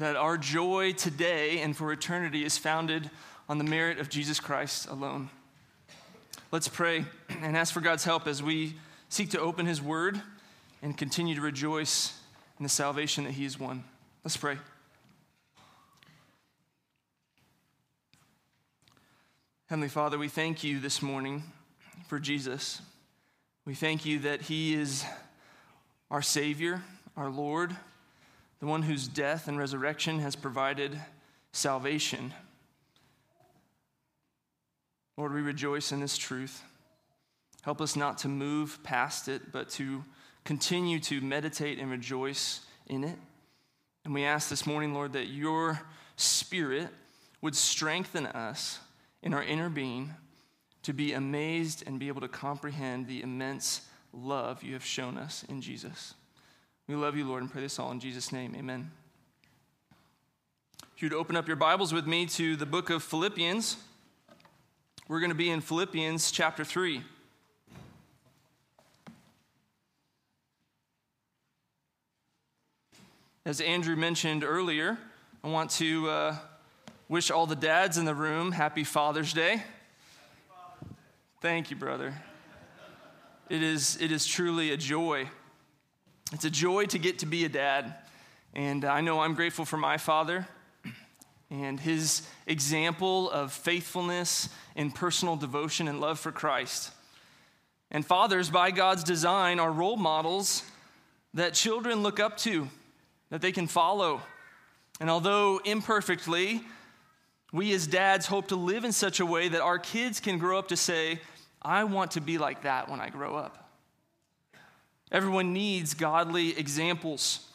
that our joy today and for eternity is founded on the merit of Jesus Christ alone. Let's pray and ask for God's help as we seek to open His Word and continue to rejoice in the salvation that He has won. Let's pray. Heavenly Father, we thank you this morning for Jesus. We thank you that He is our Savior, our Lord, the one whose death and resurrection has provided salvation. Lord, we rejoice in this truth. Help us not to move past it, but to continue to meditate and rejoice in it. And we ask this morning, Lord, that your Spirit would strengthen us in our inner being to be amazed and be able to comprehend the immense love you have shown us in Jesus. We love you, Lord, and pray this all in Jesus' name. Amen. If you'd open up your Bibles with me to the book of Philippians, we're going to be in Philippians chapter 3. As Andrew mentioned earlier, I want to uh, wish all the dads in the room happy Father's Day. Thank you, brother. It is, it is truly a joy. It's a joy to get to be a dad. And I know I'm grateful for my father and his example of faithfulness and personal devotion and love for Christ. And fathers, by God's design, are role models that children look up to, that they can follow. And although imperfectly, we as dads hope to live in such a way that our kids can grow up to say, I want to be like that when I grow up. Everyone needs godly examples.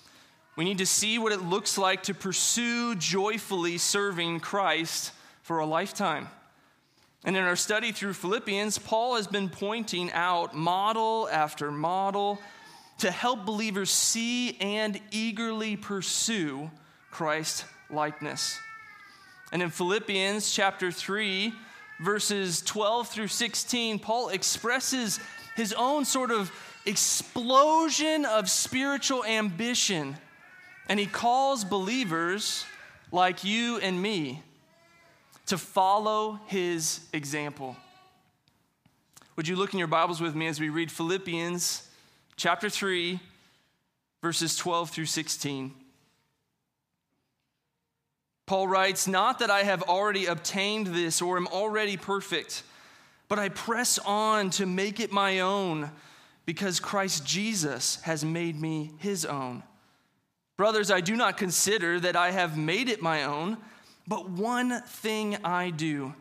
We need to see what it looks like to pursue joyfully serving Christ for a lifetime. And in our study through Philippians, Paul has been pointing out model after model to help believers see and eagerly pursue Christ likeness. And in Philippians chapter 3, verses 12 through 16, Paul expresses his own sort of explosion of spiritual ambition. And he calls believers like you and me to follow his example. Would you look in your Bibles with me as we read Philippians chapter 3, verses 12 through 16? Paul writes, Not that I have already obtained this or am already perfect, but I press on to make it my own because Christ Jesus has made me his own. Brothers, I do not consider that I have made it my own, but one thing I do,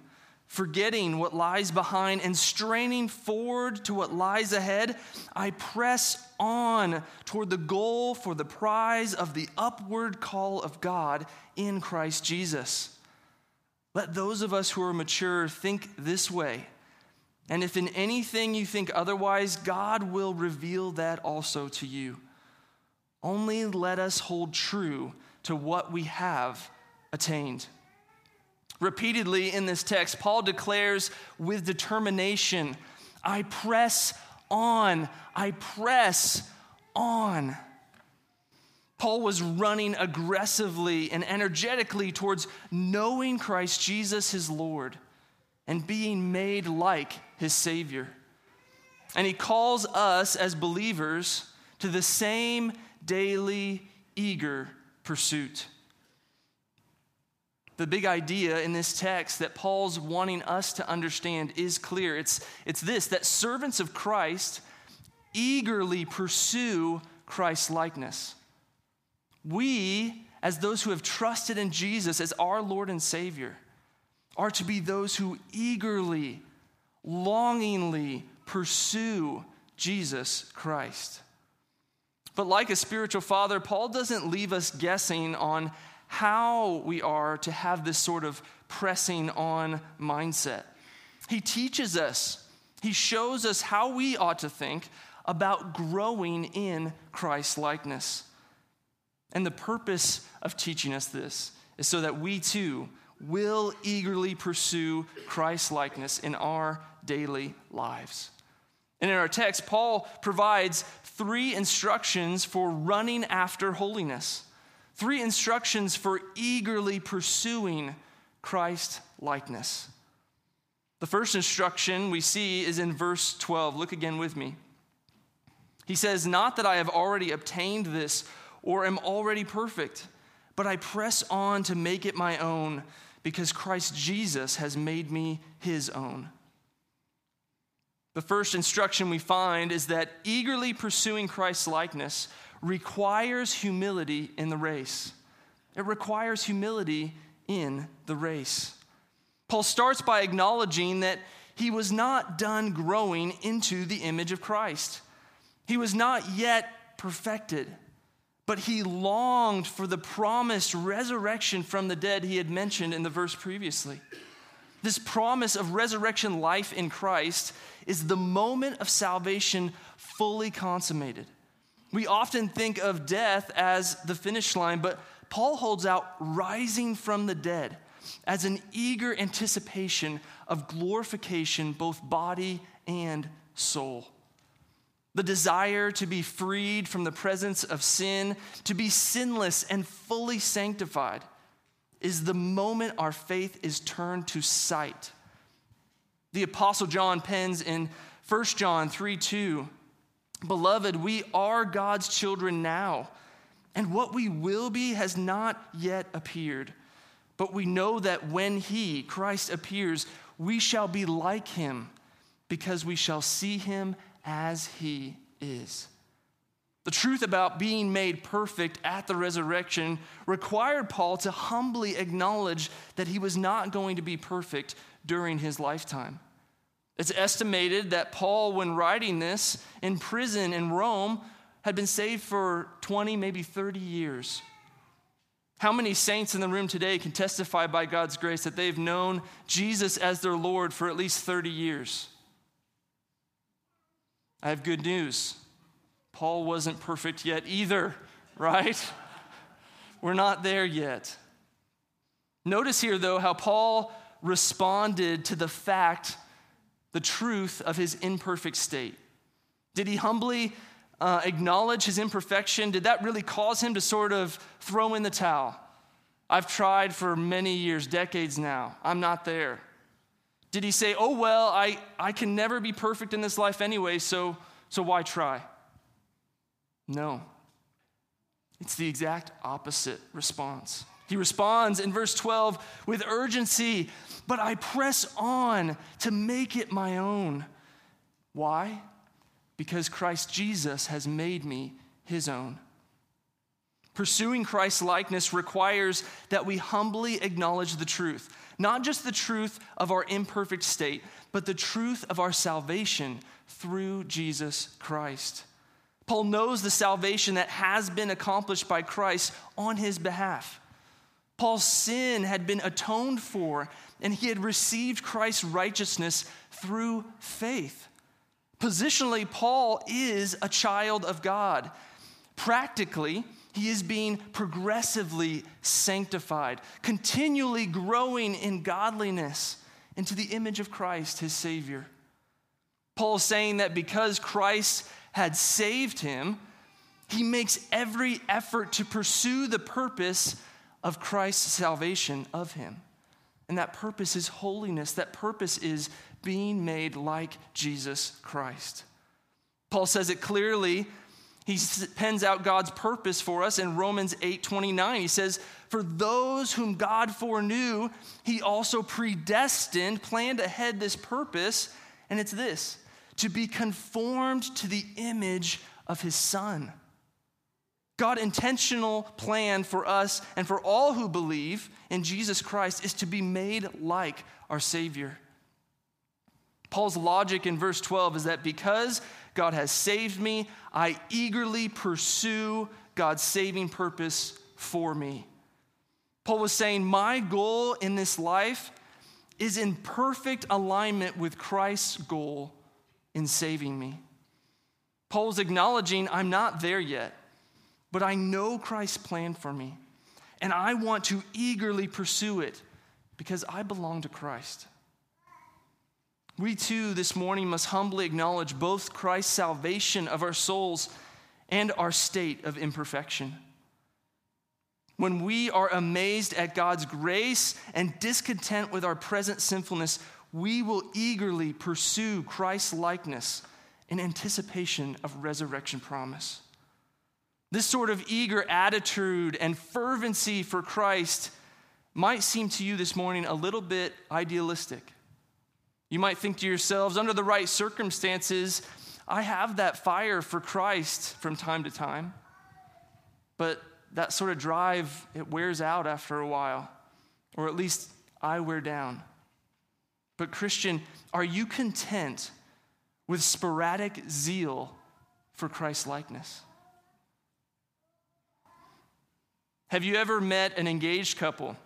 forgetting what lies behind and straining forward to what lies ahead, I press on toward the goal for the prize of the upward call of God in Christ Jesus. Let those of us who are mature think this way. And if in anything you think otherwise, God will reveal that also to you. Only let us hold true to what we have attained. Repeatedly in this text, Paul declares with determination, I press on, I press on. Paul was running aggressively and energetically towards knowing Christ Jesus, his Lord, and being made like his Savior. And he calls us as believers to the same daily, eager pursuit. The big idea in this text that Paul's wanting us to understand is clear. It's, it's this that servants of Christ eagerly pursue Christ's likeness. We, as those who have trusted in Jesus as our Lord and Savior, are to be those who eagerly, longingly pursue Jesus Christ. But like a spiritual father, Paul doesn't leave us guessing on how we are to have this sort of pressing on mindset. He teaches us, he shows us how we ought to think about growing in Christ likeness. And the purpose of teaching us this is so that we too will eagerly pursue Christ likeness in our daily lives. And in our text, Paul provides three instructions for running after holiness. Three instructions for eagerly pursuing Christ likeness. The first instruction we see is in verse 12. Look again with me. He says, Not that I have already obtained this or am already perfect, but I press on to make it my own because Christ Jesus has made me his own. The first instruction we find is that eagerly pursuing Christ's likeness requires humility in the race. It requires humility in the race. Paul starts by acknowledging that he was not done growing into the image of Christ. He was not yet perfected, but he longed for the promised resurrection from the dead he had mentioned in the verse previously. This promise of resurrection life in Christ is the moment of salvation fully consummated. We often think of death as the finish line, but Paul holds out rising from the dead as an eager anticipation of glorification, both body and soul. The desire to be freed from the presence of sin, to be sinless and fully sanctified, is the moment our faith is turned to sight. The Apostle John pens in 1 John 3 2 Beloved, we are God's children now, and what we will be has not yet appeared. But we know that when He, Christ, appears, we shall be like Him, because we shall see Him as He is. The truth about being made perfect at the resurrection required Paul to humbly acknowledge that he was not going to be perfect during his lifetime. It's estimated that Paul, when writing this in prison in Rome, had been saved for 20, maybe 30 years. How many saints in the room today can testify by God's grace that they've known Jesus as their Lord for at least 30 years? I have good news. Paul wasn't perfect yet either, right? We're not there yet. Notice here, though, how Paul responded to the fact the truth of his imperfect state? Did he humbly uh, acknowledge his imperfection? Did that really cause him to sort of throw in the towel? I've tried for many years, decades now. I'm not there. Did he say, oh, well, I, I can never be perfect in this life anyway, so, so why try? No. It's the exact opposite response. He responds in verse 12 with urgency, but I press on to make it my own. Why? Because Christ Jesus has made me his own. Pursuing Christ's likeness requires that we humbly acknowledge the truth, not just the truth of our imperfect state, but the truth of our salvation through Jesus Christ. Paul knows the salvation that has been accomplished by Christ on his behalf. Paul's sin had been atoned for, and he had received Christ's righteousness through faith. Positionally, Paul is a child of God. Practically, he is being progressively sanctified, continually growing in godliness into the image of Christ, his Savior. Paul is saying that because Christ had saved him, he makes every effort to pursue the purpose of Christ's salvation of him. And that purpose is holiness. That purpose is being made like Jesus Christ. Paul says it clearly. He pens out God's purpose for us in Romans 8 29. He says, For those whom God foreknew, he also predestined, planned ahead this purpose, and it's this to be conformed to the image of his son God intentional plan for us and for all who believe in Jesus Christ is to be made like our Savior. Paul's logic in verse 12 is that because God has saved me, I eagerly pursue God's saving purpose for me. Paul was saying, My goal in this life is in perfect alignment with Christ's goal in saving me. Paul was acknowledging, I'm not there yet but I know Christ's plan for me, and I want to eagerly pursue it because I belong to Christ. We too, this morning, must humbly acknowledge both Christ's salvation of our souls and our state of imperfection. when we are amazed at God's grace and discontent with our present sinfulness, we will eagerly pursue Christ's likeness in anticipation of resurrection promise. This sort of eager attitude and fervency for Christ might seem to you this morning a little bit idealistic. You might think to yourselves, under the right circumstances, I have that fire for Christ from time to time. But that sort of drive, it wears out after a while, or at least I wear down. But, Christian, are you content with sporadic zeal for Christ likeness? Have you ever met an engaged couple,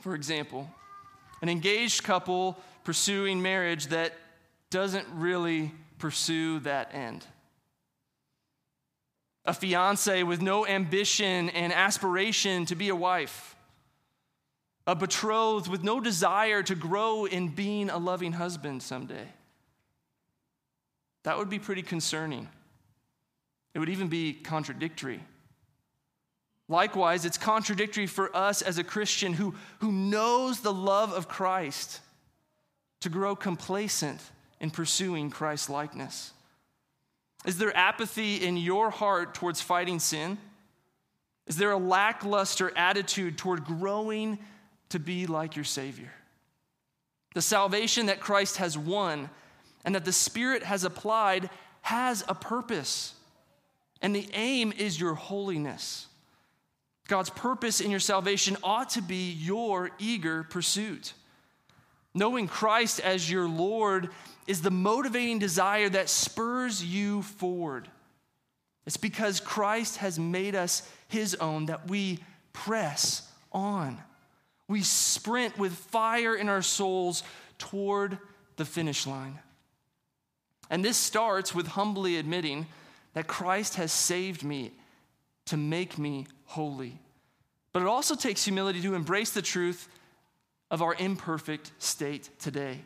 for example? An engaged couple pursuing marriage that doesn't really pursue that end a fiance with no ambition and aspiration to be a wife, a betrothed with no desire to grow in being a loving husband someday. That would be pretty concerning. It would even be contradictory. Likewise, it's contradictory for us as a Christian who, who knows the love of Christ to grow complacent in pursuing Christ's likeness. Is there apathy in your heart towards fighting sin? Is there a lackluster attitude toward growing to be like your Savior? The salvation that Christ has won and that the Spirit has applied has a purpose, and the aim is your holiness. God's purpose in your salvation ought to be your eager pursuit. Knowing Christ as your Lord is the motivating desire that spurs you forward. It's because Christ has made us his own that we press on. We sprint with fire in our souls toward the finish line. And this starts with humbly admitting that Christ has saved me to make me holy. But it also takes humility to embrace the truth of our imperfect state today.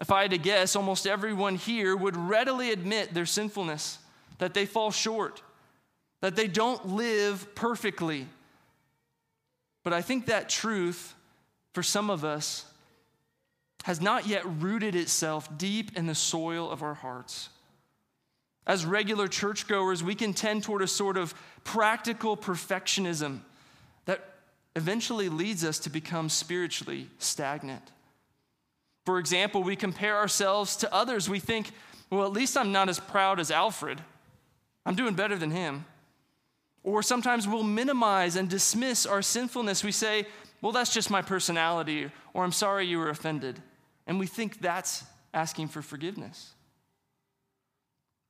If I had to guess, almost everyone here would readily admit their sinfulness, that they fall short, that they don't live perfectly. But I think that truth, for some of us, has not yet rooted itself deep in the soil of our hearts. As regular churchgoers, we can tend toward a sort of practical perfectionism that eventually leads us to become spiritually stagnant. For example, we compare ourselves to others. We think, well, at least I'm not as proud as Alfred. I'm doing better than him. Or sometimes we'll minimize and dismiss our sinfulness. We say, well, that's just my personality, or I'm sorry you were offended. And we think that's asking for forgiveness.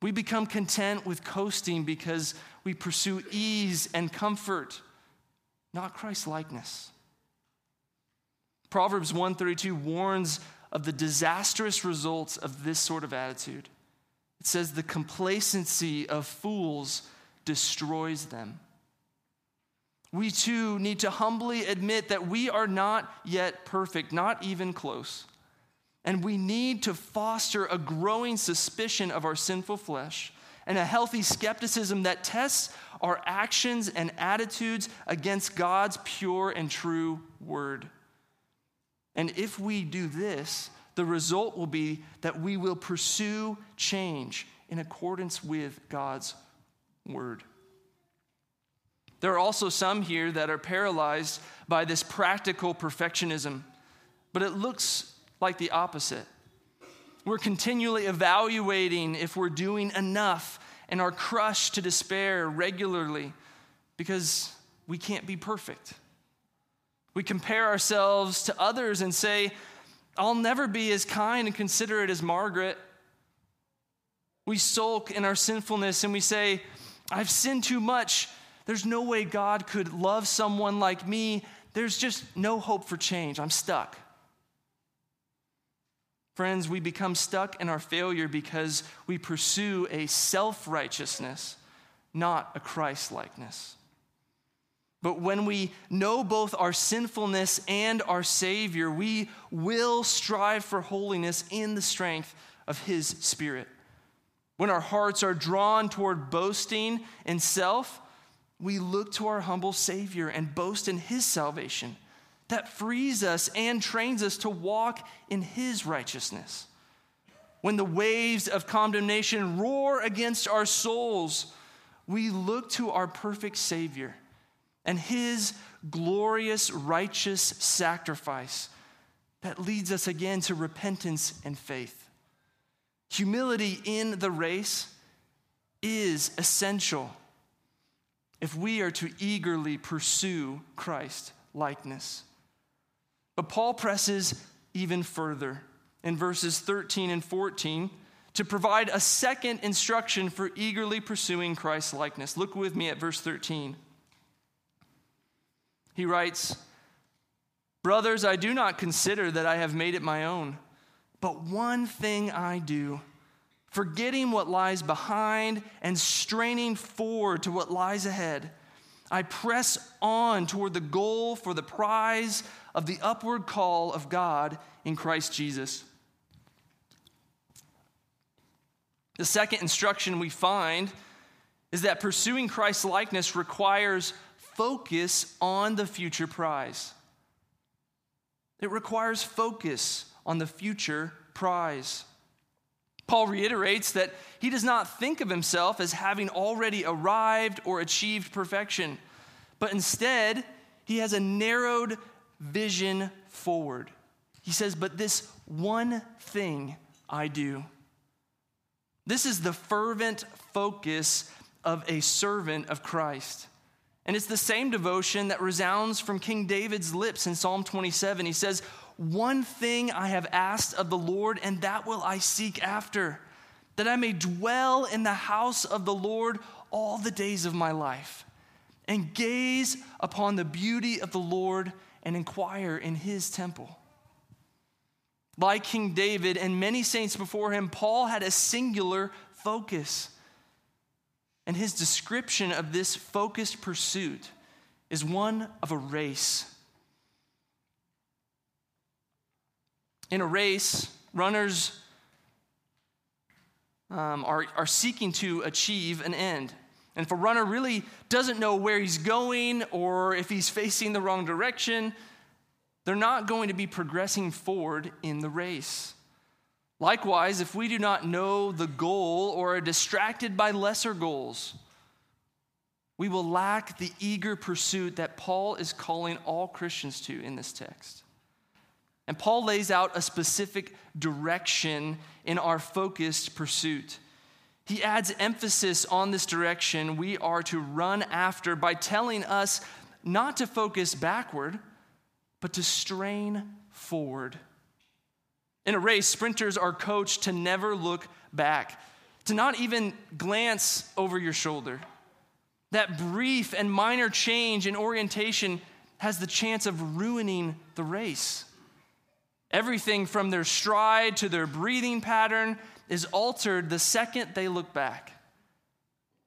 We become content with coasting because we pursue ease and comfort not Christ likeness. Proverbs 132 warns of the disastrous results of this sort of attitude. It says, The complacency of fools destroys them. We too need to humbly admit that we are not yet perfect, not even close. And we need to foster a growing suspicion of our sinful flesh and a healthy skepticism that tests our actions and attitudes against God's pure and true word. And if we do this, the result will be that we will pursue change in accordance with God's word. There are also some here that are paralyzed by this practical perfectionism, but it looks like the opposite. We're continually evaluating if we're doing enough and are crushed to despair regularly because we can't be perfect. We compare ourselves to others and say, I'll never be as kind and considerate as Margaret. We sulk in our sinfulness and we say, I've sinned too much. There's no way God could love someone like me. There's just no hope for change. I'm stuck. Friends, we become stuck in our failure because we pursue a self righteousness, not a Christ likeness. But when we know both our sinfulness and our Savior, we will strive for holiness in the strength of His Spirit. When our hearts are drawn toward boasting in self, we look to our humble Savior and boast in His salvation that frees us and trains us to walk in His righteousness. When the waves of condemnation roar against our souls, we look to our perfect Savior and His glorious, righteous sacrifice that leads us again to repentance and faith. Humility in the race is essential if we are to eagerly pursue Christ likeness. But Paul presses even further in verses 13 and 14 to provide a second instruction for eagerly pursuing Christ likeness. Look with me at verse 13. He writes, Brothers, I do not consider that I have made it my own, but one thing I do forgetting what lies behind and straining forward to what lies ahead. I press on toward the goal for the prize of the upward call of God in Christ Jesus. The second instruction we find is that pursuing Christ's likeness requires focus on the future prize. It requires focus on the future prize. Paul reiterates that he does not think of himself as having already arrived or achieved perfection, but instead, he has a narrowed vision forward. He says, But this one thing I do. This is the fervent focus of a servant of Christ. And it's the same devotion that resounds from King David's lips in Psalm 27. He says, one thing I have asked of the Lord, and that will I seek after, that I may dwell in the house of the Lord all the days of my life, and gaze upon the beauty of the Lord and inquire in his temple. Like King David and many saints before him, Paul had a singular focus. And his description of this focused pursuit is one of a race. In a race, runners um, are, are seeking to achieve an end. And if a runner really doesn't know where he's going or if he's facing the wrong direction, they're not going to be progressing forward in the race. Likewise, if we do not know the goal or are distracted by lesser goals, we will lack the eager pursuit that Paul is calling all Christians to in this text. And Paul lays out a specific direction in our focused pursuit. He adds emphasis on this direction we are to run after by telling us not to focus backward, but to strain forward. In a race, sprinters are coached to never look back, to not even glance over your shoulder. That brief and minor change in orientation has the chance of ruining the race. Everything from their stride to their breathing pattern is altered the second they look back.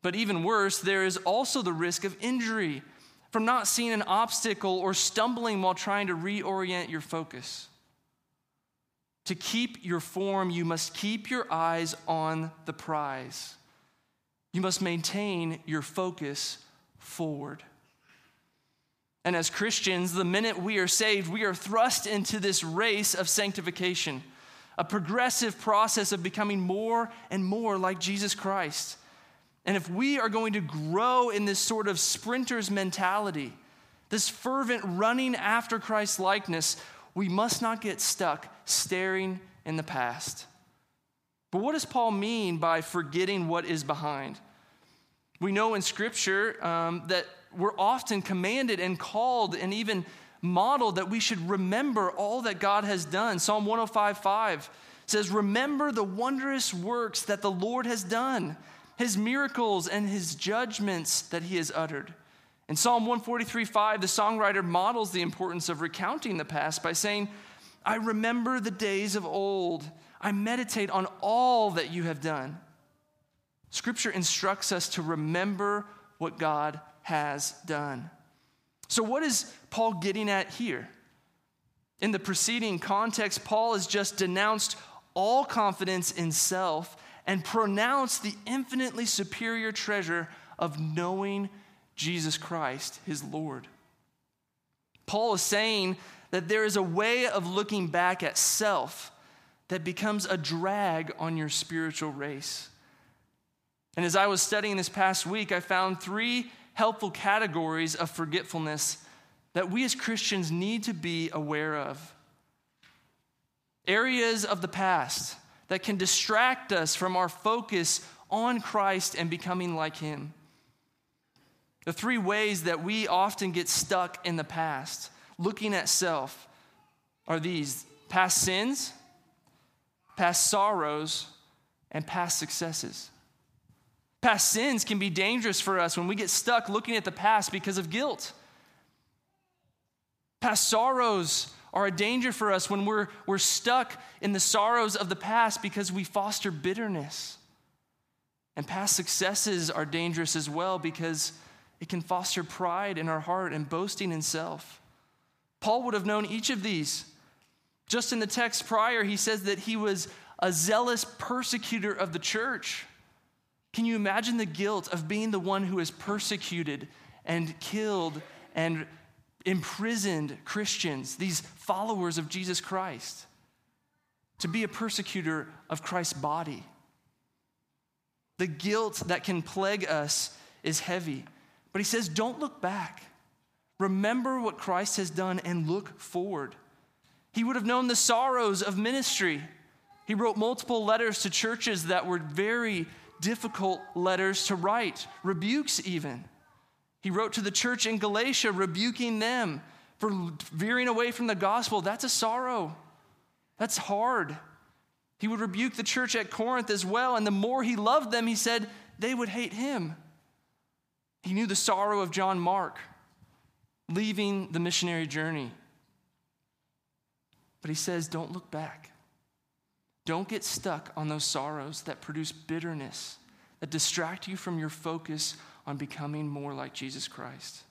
But even worse, there is also the risk of injury from not seeing an obstacle or stumbling while trying to reorient your focus. To keep your form, you must keep your eyes on the prize. You must maintain your focus forward. And as Christians, the minute we are saved, we are thrust into this race of sanctification, a progressive process of becoming more and more like Jesus Christ. And if we are going to grow in this sort of sprinter's mentality, this fervent running after Christ's likeness, we must not get stuck staring in the past. But what does Paul mean by forgetting what is behind? We know in Scripture um, that we're often commanded and called and even modeled that we should remember all that God has done. Psalm 105 5 says, Remember the wondrous works that the Lord has done, his miracles and his judgments that he has uttered. In Psalm 143 5, the songwriter models the importance of recounting the past by saying, I remember the days of old. I meditate on all that you have done. Scripture instructs us to remember what God has done. So, what is Paul getting at here? In the preceding context, Paul has just denounced all confidence in self and pronounced the infinitely superior treasure of knowing Jesus Christ, his Lord. Paul is saying that there is a way of looking back at self that becomes a drag on your spiritual race. And as I was studying this past week, I found three helpful categories of forgetfulness that we as Christians need to be aware of. Areas of the past that can distract us from our focus on Christ and becoming like Him. The three ways that we often get stuck in the past, looking at self, are these past sins, past sorrows, and past successes. Past sins can be dangerous for us when we get stuck looking at the past because of guilt. Past sorrows are a danger for us when we're, we're stuck in the sorrows of the past because we foster bitterness. And past successes are dangerous as well because it can foster pride in our heart and boasting in self. Paul would have known each of these. Just in the text prior, he says that he was a zealous persecutor of the church. Can you imagine the guilt of being the one who has persecuted and killed and imprisoned Christians, these followers of Jesus Christ? To be a persecutor of Christ's body. The guilt that can plague us is heavy. But he says, don't look back. Remember what Christ has done and look forward. He would have known the sorrows of ministry. He wrote multiple letters to churches that were very difficult letters to write, rebukes even. He wrote to the church in Galatia, rebuking them for veering away from the gospel. That's a sorrow. That's hard. He would rebuke the church at Corinth as well. And the more he loved them, he said they would hate him. He knew the sorrow of John Mark leaving the missionary journey. But he says, don't look back. Don't get stuck on those sorrows that produce bitterness, that distract you from your focus on becoming more like Jesus Christ.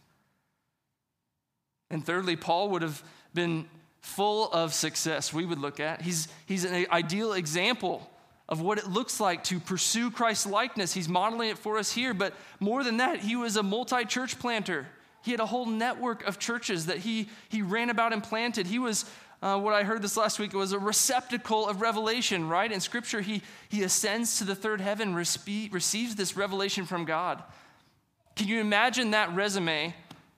And thirdly, Paul would have been full of success, we would look at. He's, he's an ideal example of what it looks like to pursue Christ's likeness. He's modeling it for us here, but more than that, he was a multi church planter. He had a whole network of churches that he, he ran about and planted. He was uh, what I heard this last week was a receptacle of revelation, right? In Scripture, he, he ascends to the third heaven, respe- receives this revelation from God. Can you imagine that resume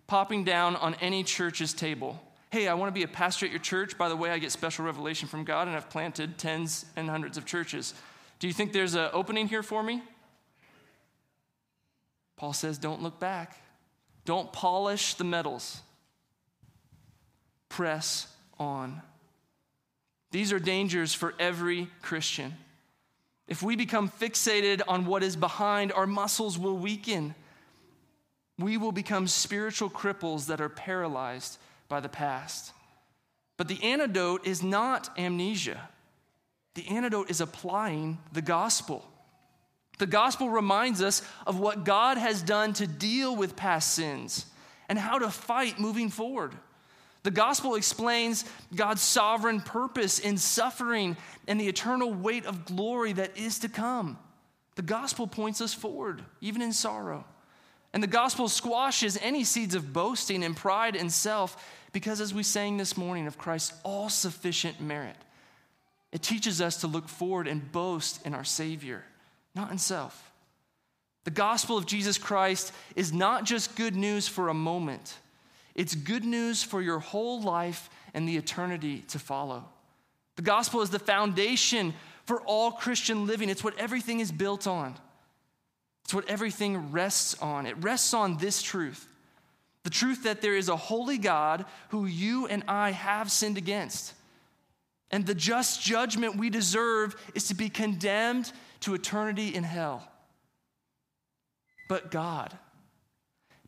popping down on any church's table? Hey, I want to be a pastor at your church. By the way, I get special revelation from God, and I've planted tens and hundreds of churches. Do you think there's an opening here for me? Paul says, don't look back. Don't polish the medals. Press on. These are dangers for every Christian. If we become fixated on what is behind, our muscles will weaken. We will become spiritual cripples that are paralyzed by the past. But the antidote is not amnesia, the antidote is applying the gospel. The gospel reminds us of what God has done to deal with past sins and how to fight moving forward. The gospel explains God's sovereign purpose in suffering and the eternal weight of glory that is to come. The gospel points us forward, even in sorrow. And the gospel squashes any seeds of boasting and pride and self because, as we sang this morning, of Christ's all sufficient merit. It teaches us to look forward and boast in our Savior, not in self. The gospel of Jesus Christ is not just good news for a moment. It's good news for your whole life and the eternity to follow. The gospel is the foundation for all Christian living, it's what everything is built on. It's what everything rests on. It rests on this truth the truth that there is a holy God who you and I have sinned against. And the just judgment we deserve is to be condemned to eternity in hell. But God,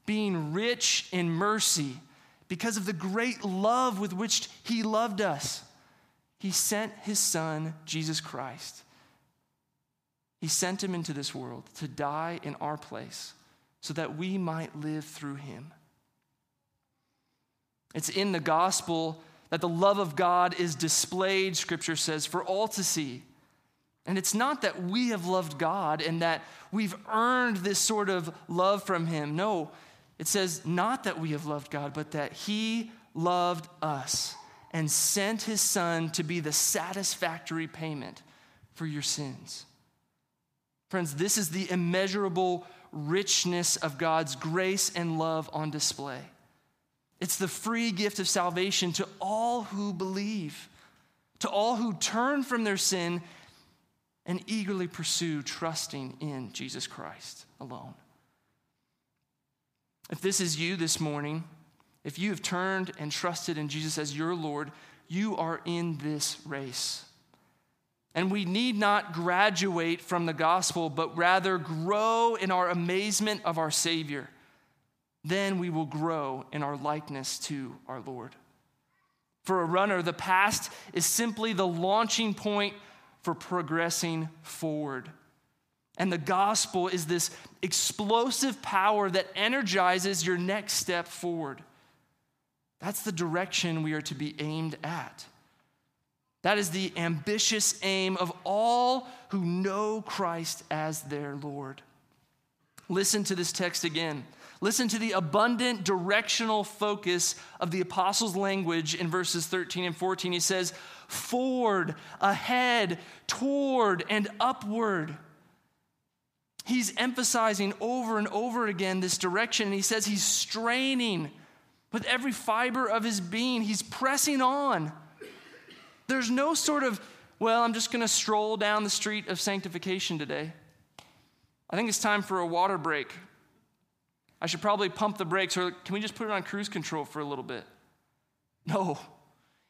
being rich in mercy because of the great love with which he loved us. He sent his son, Jesus Christ. He sent him into this world to die in our place so that we might live through him. It's in the gospel that the love of God is displayed, scripture says, for all to see. And it's not that we have loved God and that we've earned this sort of love from him. No, It says, not that we have loved God, but that He loved us and sent His Son to be the satisfactory payment for your sins. Friends, this is the immeasurable richness of God's grace and love on display. It's the free gift of salvation to all who believe, to all who turn from their sin and eagerly pursue trusting in Jesus Christ alone. If this is you this morning, if you have turned and trusted in Jesus as your Lord, you are in this race. And we need not graduate from the gospel, but rather grow in our amazement of our Savior. Then we will grow in our likeness to our Lord. For a runner, the past is simply the launching point for progressing forward. And the gospel is this explosive power that energizes your next step forward. That's the direction we are to be aimed at. That is the ambitious aim of all who know Christ as their Lord. Listen to this text again. Listen to the abundant directional focus of the apostles' language in verses 13 and 14. He says, Forward, ahead, toward, and upward. He's emphasizing over and over again this direction, and he says he's straining with every fiber of his being. He's pressing on. There's no sort of, well, I'm just going to stroll down the street of sanctification today. I think it's time for a water break. I should probably pump the brakes, or can we just put it on cruise control for a little bit? No.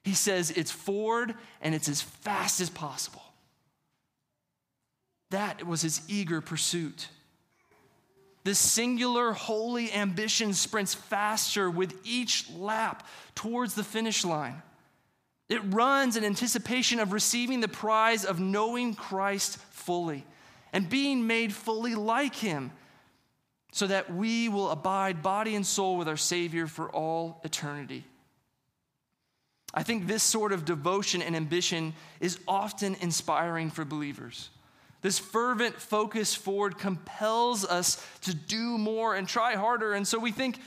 He says it's forward and it's as fast as possible. That was his eager pursuit. This singular holy ambition sprints faster with each lap towards the finish line. It runs in anticipation of receiving the prize of knowing Christ fully and being made fully like him, so that we will abide body and soul with our Savior for all eternity. I think this sort of devotion and ambition is often inspiring for believers. This fervent focus forward compels us to do more and try harder. And so we think,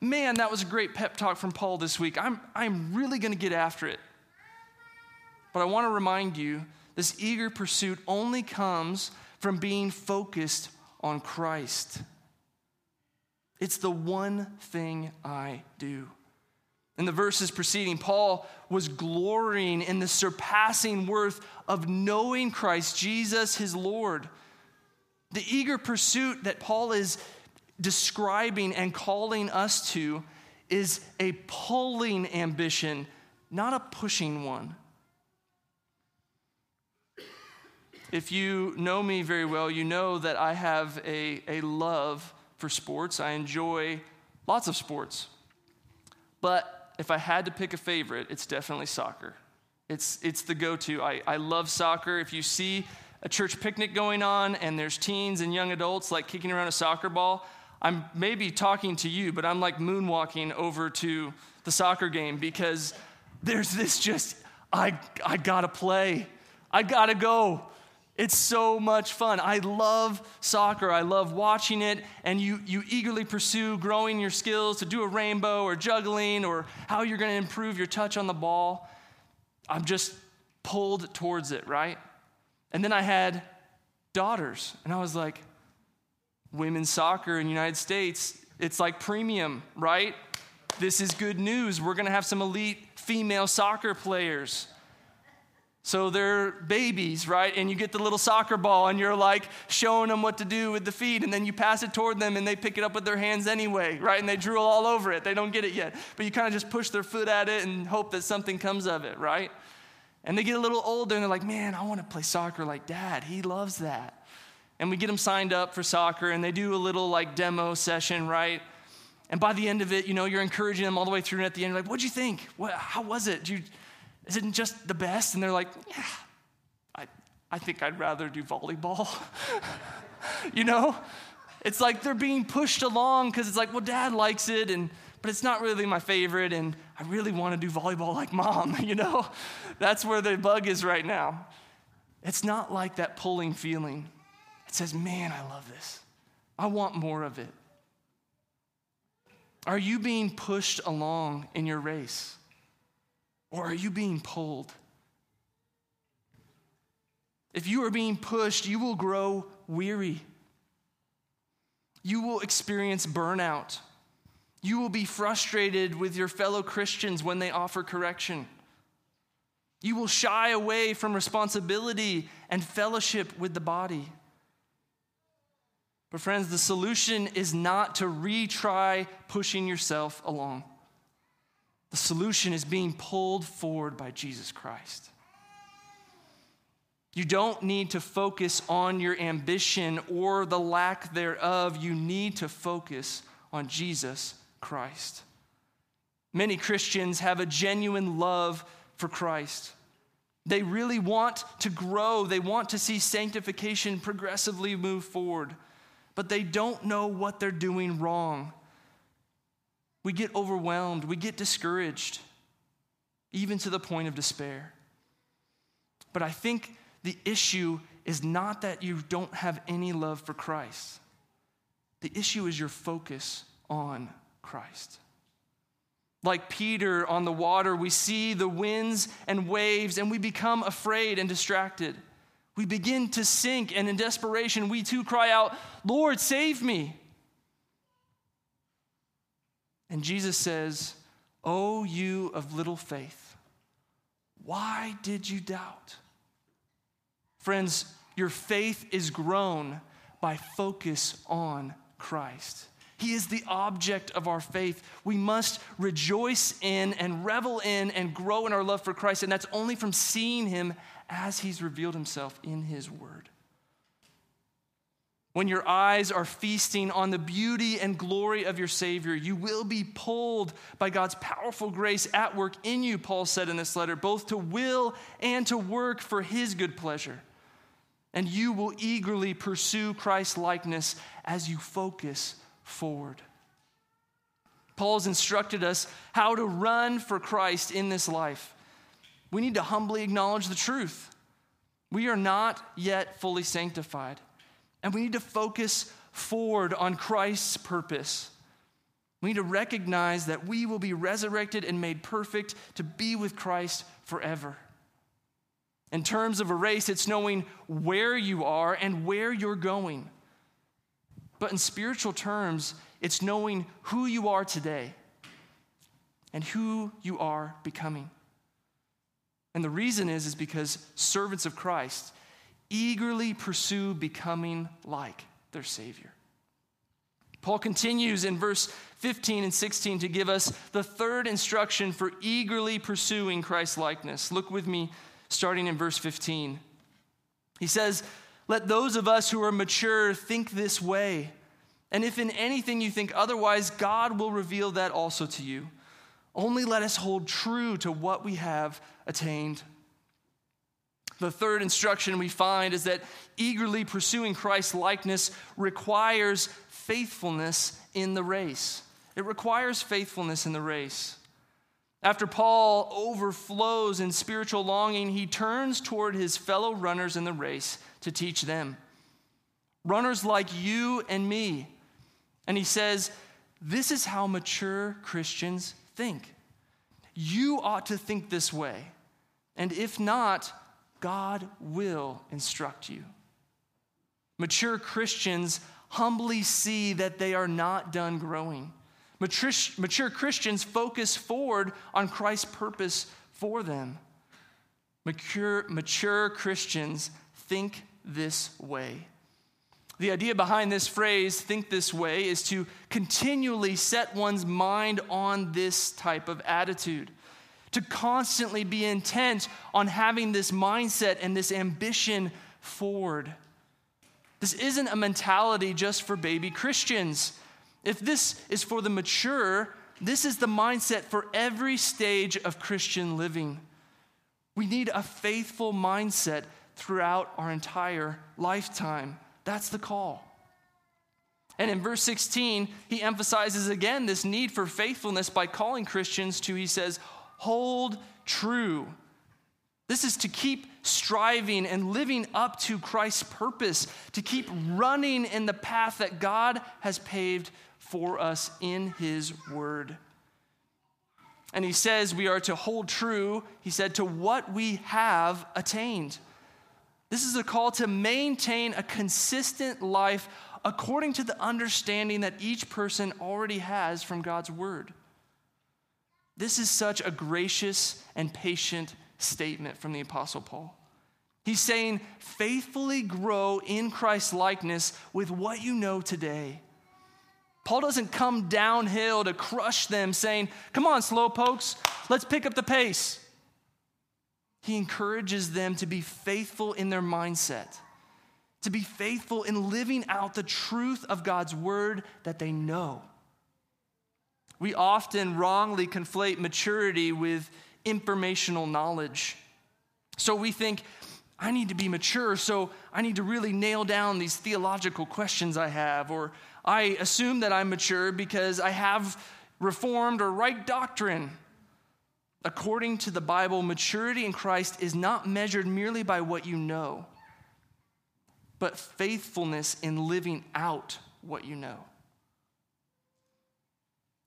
man, that was a great pep talk from Paul this week. I'm, I'm really going to get after it. But I want to remind you this eager pursuit only comes from being focused on Christ. It's the one thing I do. In the verses preceding, Paul was glorying in the surpassing worth of knowing Christ Jesus, his Lord. The eager pursuit that Paul is describing and calling us to is a pulling ambition, not a pushing one. If you know me very well, you know that I have a, a love for sports. I enjoy lots of sports. But if I had to pick a favorite, it's definitely soccer. It's, it's the go to. I, I love soccer. If you see a church picnic going on and there's teens and young adults like kicking around a soccer ball, I'm maybe talking to you, but I'm like moonwalking over to the soccer game because there's this just, I, I gotta play. I gotta go. It's so much fun. I love soccer. I love watching it, and you, you eagerly pursue growing your skills to do a rainbow or juggling or how you're going to improve your touch on the ball. I'm just pulled towards it, right? And then I had daughters, and I was like, women's soccer in the United States, it's like premium, right? This is good news. We're going to have some elite female soccer players. So they're babies, right? And you get the little soccer ball and you're like showing them what to do with the feet, and then you pass it toward them and they pick it up with their hands anyway, right? And they drool all over it. They don't get it yet. But you kind of just push their foot at it and hope that something comes of it, right? And they get a little older and they're like, man, I want to play soccer like dad. He loves that. And we get them signed up for soccer and they do a little like demo session, right? And by the end of it, you know, you're encouraging them all the way through. And at the end, you're like, what'd you think? What, how was it? Did you, is it just the best? And they're like, yeah, I, I think I'd rather do volleyball. you know? It's like they're being pushed along because it's like, well, dad likes it, and but it's not really my favorite, and I really want to do volleyball like mom, you know? That's where the bug is right now. It's not like that pulling feeling. It says, man, I love this. I want more of it. Are you being pushed along in your race? Or are you being pulled? If you are being pushed, you will grow weary. You will experience burnout. You will be frustrated with your fellow Christians when they offer correction. You will shy away from responsibility and fellowship with the body. But, friends, the solution is not to retry pushing yourself along. The solution is being pulled forward by Jesus Christ. You don't need to focus on your ambition or the lack thereof. You need to focus on Jesus Christ. Many Christians have a genuine love for Christ. They really want to grow, they want to see sanctification progressively move forward, but they don't know what they're doing wrong. We get overwhelmed, we get discouraged, even to the point of despair. But I think the issue is not that you don't have any love for Christ. The issue is your focus on Christ. Like Peter on the water, we see the winds and waves and we become afraid and distracted. We begin to sink, and in desperation, we too cry out, Lord, save me. And Jesus says, Oh, you of little faith, why did you doubt? Friends, your faith is grown by focus on Christ. He is the object of our faith. We must rejoice in and revel in and grow in our love for Christ, and that's only from seeing Him as He's revealed Himself in His Word. When your eyes are feasting on the beauty and glory of your Savior, you will be pulled by God's powerful grace at work in you, Paul said in this letter, both to will and to work for His good pleasure. And you will eagerly pursue Christ's likeness as you focus forward. Paul's instructed us how to run for Christ in this life. We need to humbly acknowledge the truth. We are not yet fully sanctified, and we need to focus forward on Christ's purpose. We need to recognize that we will be resurrected and made perfect to be with Christ forever. In terms of a race, it's knowing where you are and where you're going. But in spiritual terms, it's knowing who you are today and who you are becoming. And the reason is is because servants of Christ eagerly pursue becoming like their savior. Paul continues in verse 15 and 16 to give us the third instruction for eagerly pursuing Christ's likeness. Look with me starting in verse 15. He says, let those of us who are mature think this way. And if in anything you think otherwise, God will reveal that also to you. Only let us hold true to what we have attained. The third instruction we find is that eagerly pursuing Christ's likeness requires faithfulness in the race. It requires faithfulness in the race. After Paul overflows in spiritual longing, he turns toward his fellow runners in the race to teach them. Runners like you and me. And he says, This is how mature Christians think. You ought to think this way. And if not, God will instruct you. Mature Christians humbly see that they are not done growing. Mature, mature Christians focus forward on Christ's purpose for them. Mature, mature Christians think this way. The idea behind this phrase, think this way, is to continually set one's mind on this type of attitude, to constantly be intent on having this mindset and this ambition forward. This isn't a mentality just for baby Christians. If this is for the mature, this is the mindset for every stage of Christian living. We need a faithful mindset throughout our entire lifetime. That's the call. And in verse 16, he emphasizes again this need for faithfulness by calling Christians to, he says, hold true. This is to keep striving and living up to Christ's purpose, to keep running in the path that God has paved for us in His Word. And He says we are to hold true, He said, to what we have attained. This is a call to maintain a consistent life according to the understanding that each person already has from God's Word. This is such a gracious and patient statement from the Apostle Paul. He's saying, faithfully grow in Christ's likeness with what you know today. Paul doesn't come downhill to crush them, saying, Come on, slowpokes, let's pick up the pace. He encourages them to be faithful in their mindset, to be faithful in living out the truth of God's word that they know. We often wrongly conflate maturity with informational knowledge. So we think, I need to be mature, so I need to really nail down these theological questions I have, or I assume that I'm mature because I have reformed or right doctrine. According to the Bible, maturity in Christ is not measured merely by what you know, but faithfulness in living out what you know.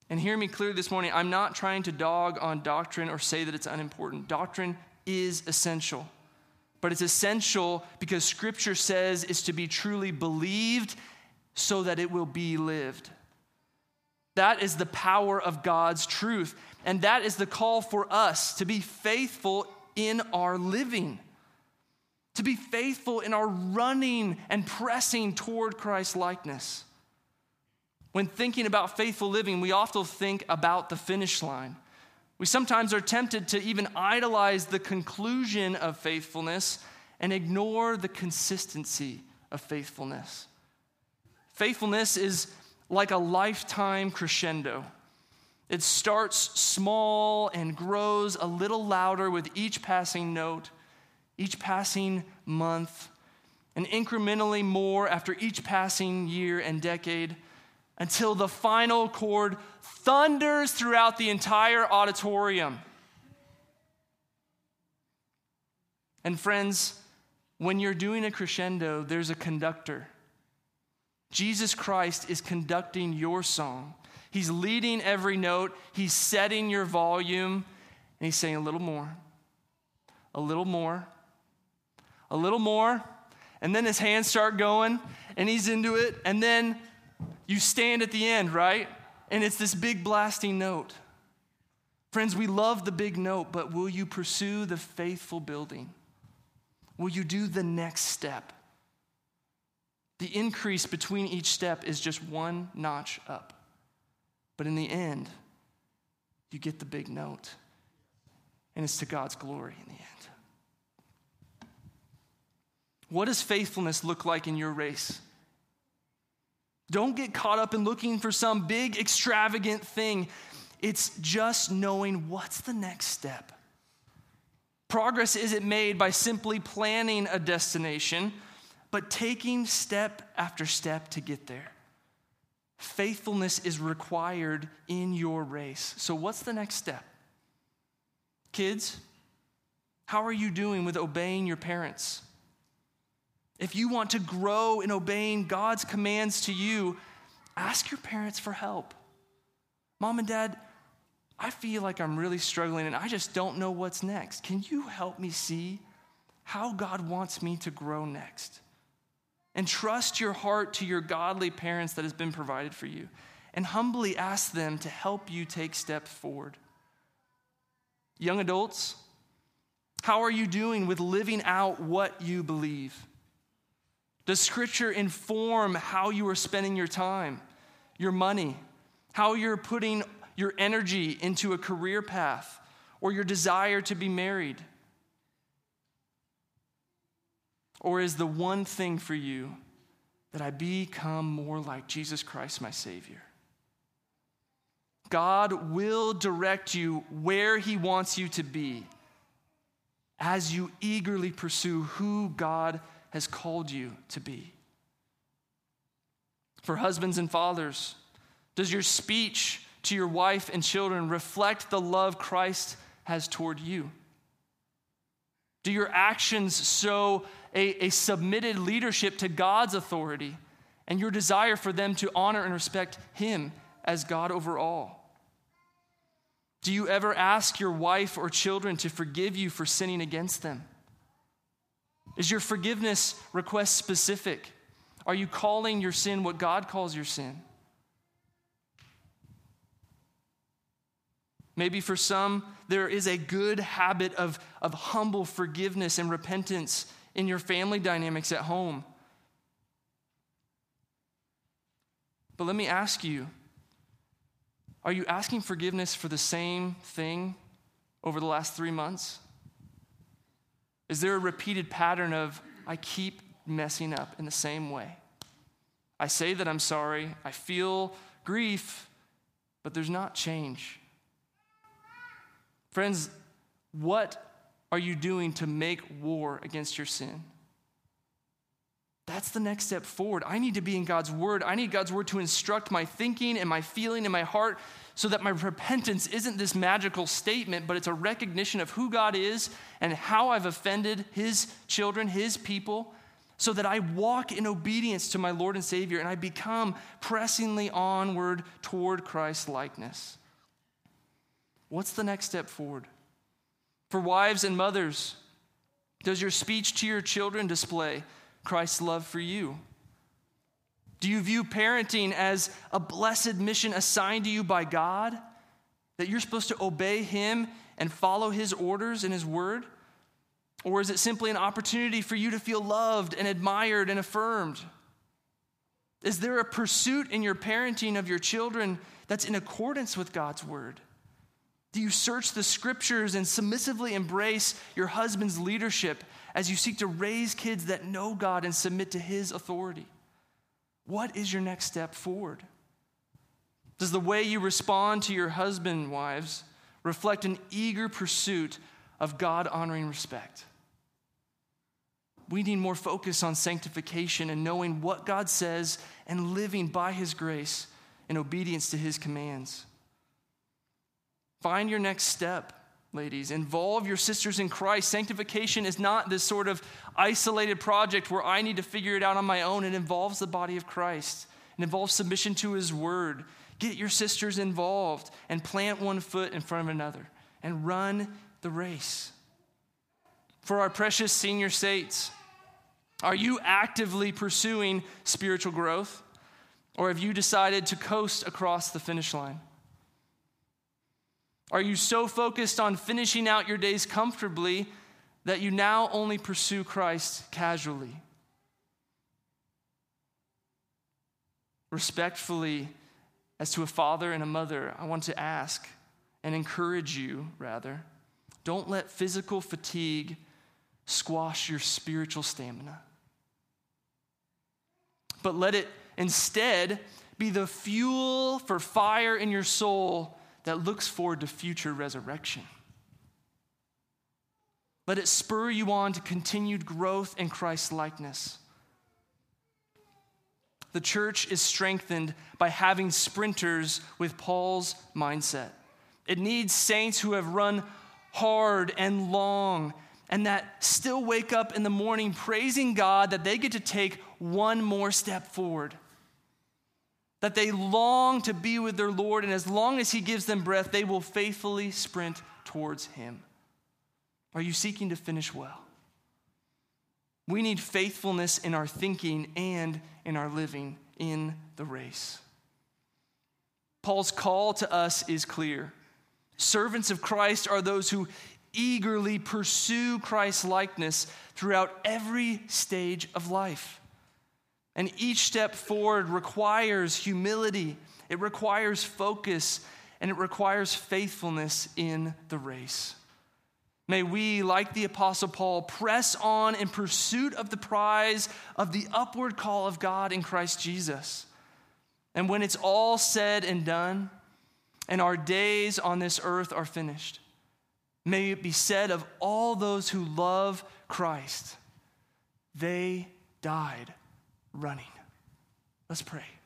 And hear me clearly this morning I'm not trying to dog on doctrine or say that it's unimportant. Doctrine is essential, but it's essential because Scripture says it's to be truly believed so that it will be lived. That is the power of God's truth. And that is the call for us to be faithful in our living, to be faithful in our running and pressing toward Christ's likeness. When thinking about faithful living, we often think about the finish line. We sometimes are tempted to even idolize the conclusion of faithfulness and ignore the consistency of faithfulness. Faithfulness is like a lifetime crescendo. It starts small and grows a little louder with each passing note, each passing month, and incrementally more after each passing year and decade until the final chord thunders throughout the entire auditorium. And friends, when you're doing a crescendo, there's a conductor. Jesus Christ is conducting your song. He's leading every note, He's setting your volume, and He's saying a little more, a little more, a little more. And then his hands start going, and he's into it. And then you stand at the end, right? And it's this big blasting note. Friends, we love the big note, but will you pursue the faithful building? Will you do the next step? The increase between each step is just one notch up. But in the end, you get the big note. And it's to God's glory in the end. What does faithfulness look like in your race? Don't get caught up in looking for some big, extravagant thing. It's just knowing what's the next step. Progress isn't made by simply planning a destination but taking step after step to get there. Faithfulness is required in your race. So, what's the next step? Kids, how are you doing with obeying your parents? If you want to grow in obeying God's commands to you, ask your parents for help. Mom and dad, I feel like I'm really struggling and I just don't know what's next. Can you help me see how God wants me to grow next? and trust your heart to your godly parents that has been provided for you and humbly ask them to help you take steps forward. Young adults, how are you doing with living out what you believe? Does Scripture inform how you are spending your time, your money, how you're putting your energy into a career path, or your desire to be married? Or is the one thing for you that I become more like Jesus Christ, my Savior? God will direct you where He wants you to be as you eagerly pursue who God has called you to be. For husbands and fathers, does your speech to your wife and children reflect the love Christ has toward you? Do your actions show a, a submitted leadership to God's authority and your desire for them to honor and respect Him as God over all? Do you ever ask your wife or children to forgive you for sinning against them? Is your forgiveness request specific? Are you calling your sin what God calls your sin? Maybe for some, there is a good habit of, of humble forgiveness and repentance in your family dynamics at home. But let me ask you are you asking forgiveness for the same thing over the last three months? Is there a repeated pattern of, I keep messing up in the same way? I say that I'm sorry, I feel grief, but there's not change. Friends, what are you doing to make war against your sin? That's the next step forward. I need to be in God's word. I need God's word to instruct my thinking and my feeling and my heart so that my repentance isn't this magical statement, but it's a recognition of who God is and how I've offended his children, his people, so that I walk in obedience to my Lord and Savior and I become pressingly onward toward Christ's likeness. What's the next step forward? For wives and mothers, does your speech to your children display Christ's love for you? Do you view parenting as a blessed mission assigned to you by God? That you're supposed to obey Him and follow His orders and His word? Or is it simply an opportunity for you to feel loved and admired and affirmed? Is there a pursuit in your parenting of your children that's in accordance with God's word? Do you search the scriptures and submissively embrace your husband's leadership as you seek to raise kids that know God and submit to his authority? What is your next step forward? Does the way you respond to your husband, wives, reflect an eager pursuit of God honoring respect? We need more focus on sanctification and knowing what God says and living by his grace in obedience to his commands. Find your next step, ladies. Involve your sisters in Christ. Sanctification is not this sort of isolated project where I need to figure it out on my own. It involves the body of Christ, it involves submission to his word. Get your sisters involved and plant one foot in front of another and run the race. For our precious senior saints, are you actively pursuing spiritual growth? Or have you decided to coast across the finish line? Are you so focused on finishing out your days comfortably that you now only pursue Christ casually? Respectfully, as to a father and a mother, I want to ask and encourage you, rather, don't let physical fatigue squash your spiritual stamina. But let it instead be the fuel for fire in your soul that looks forward to future resurrection. Let it spur you on to continued growth in Christ's likeness. The church is strengthened by having sprinters with Paul's mindset. It needs saints who have run hard and long and that still wake up in the morning praising God that they get to take one more step forward that they long to be with their Lord, and as long as He gives them breath, they will faithfully sprint towards Him. Are you seeking to finish well? We need faithfulness in our thinking and in our living in the race. Paul's call to us is clear. Servants of Christ are those who eagerly pursue Christ's likeness throughout every stage of life. And each step forward requires humility, it requires focus, and it requires faithfulness in the race. May we, like the Apostle Paul, press on in pursuit of the prize of the upward call of God in Christ Jesus. And when it's all said and done, and our days on this earth are finished, may it be said of all those who love Christ, they died running. Let's pray.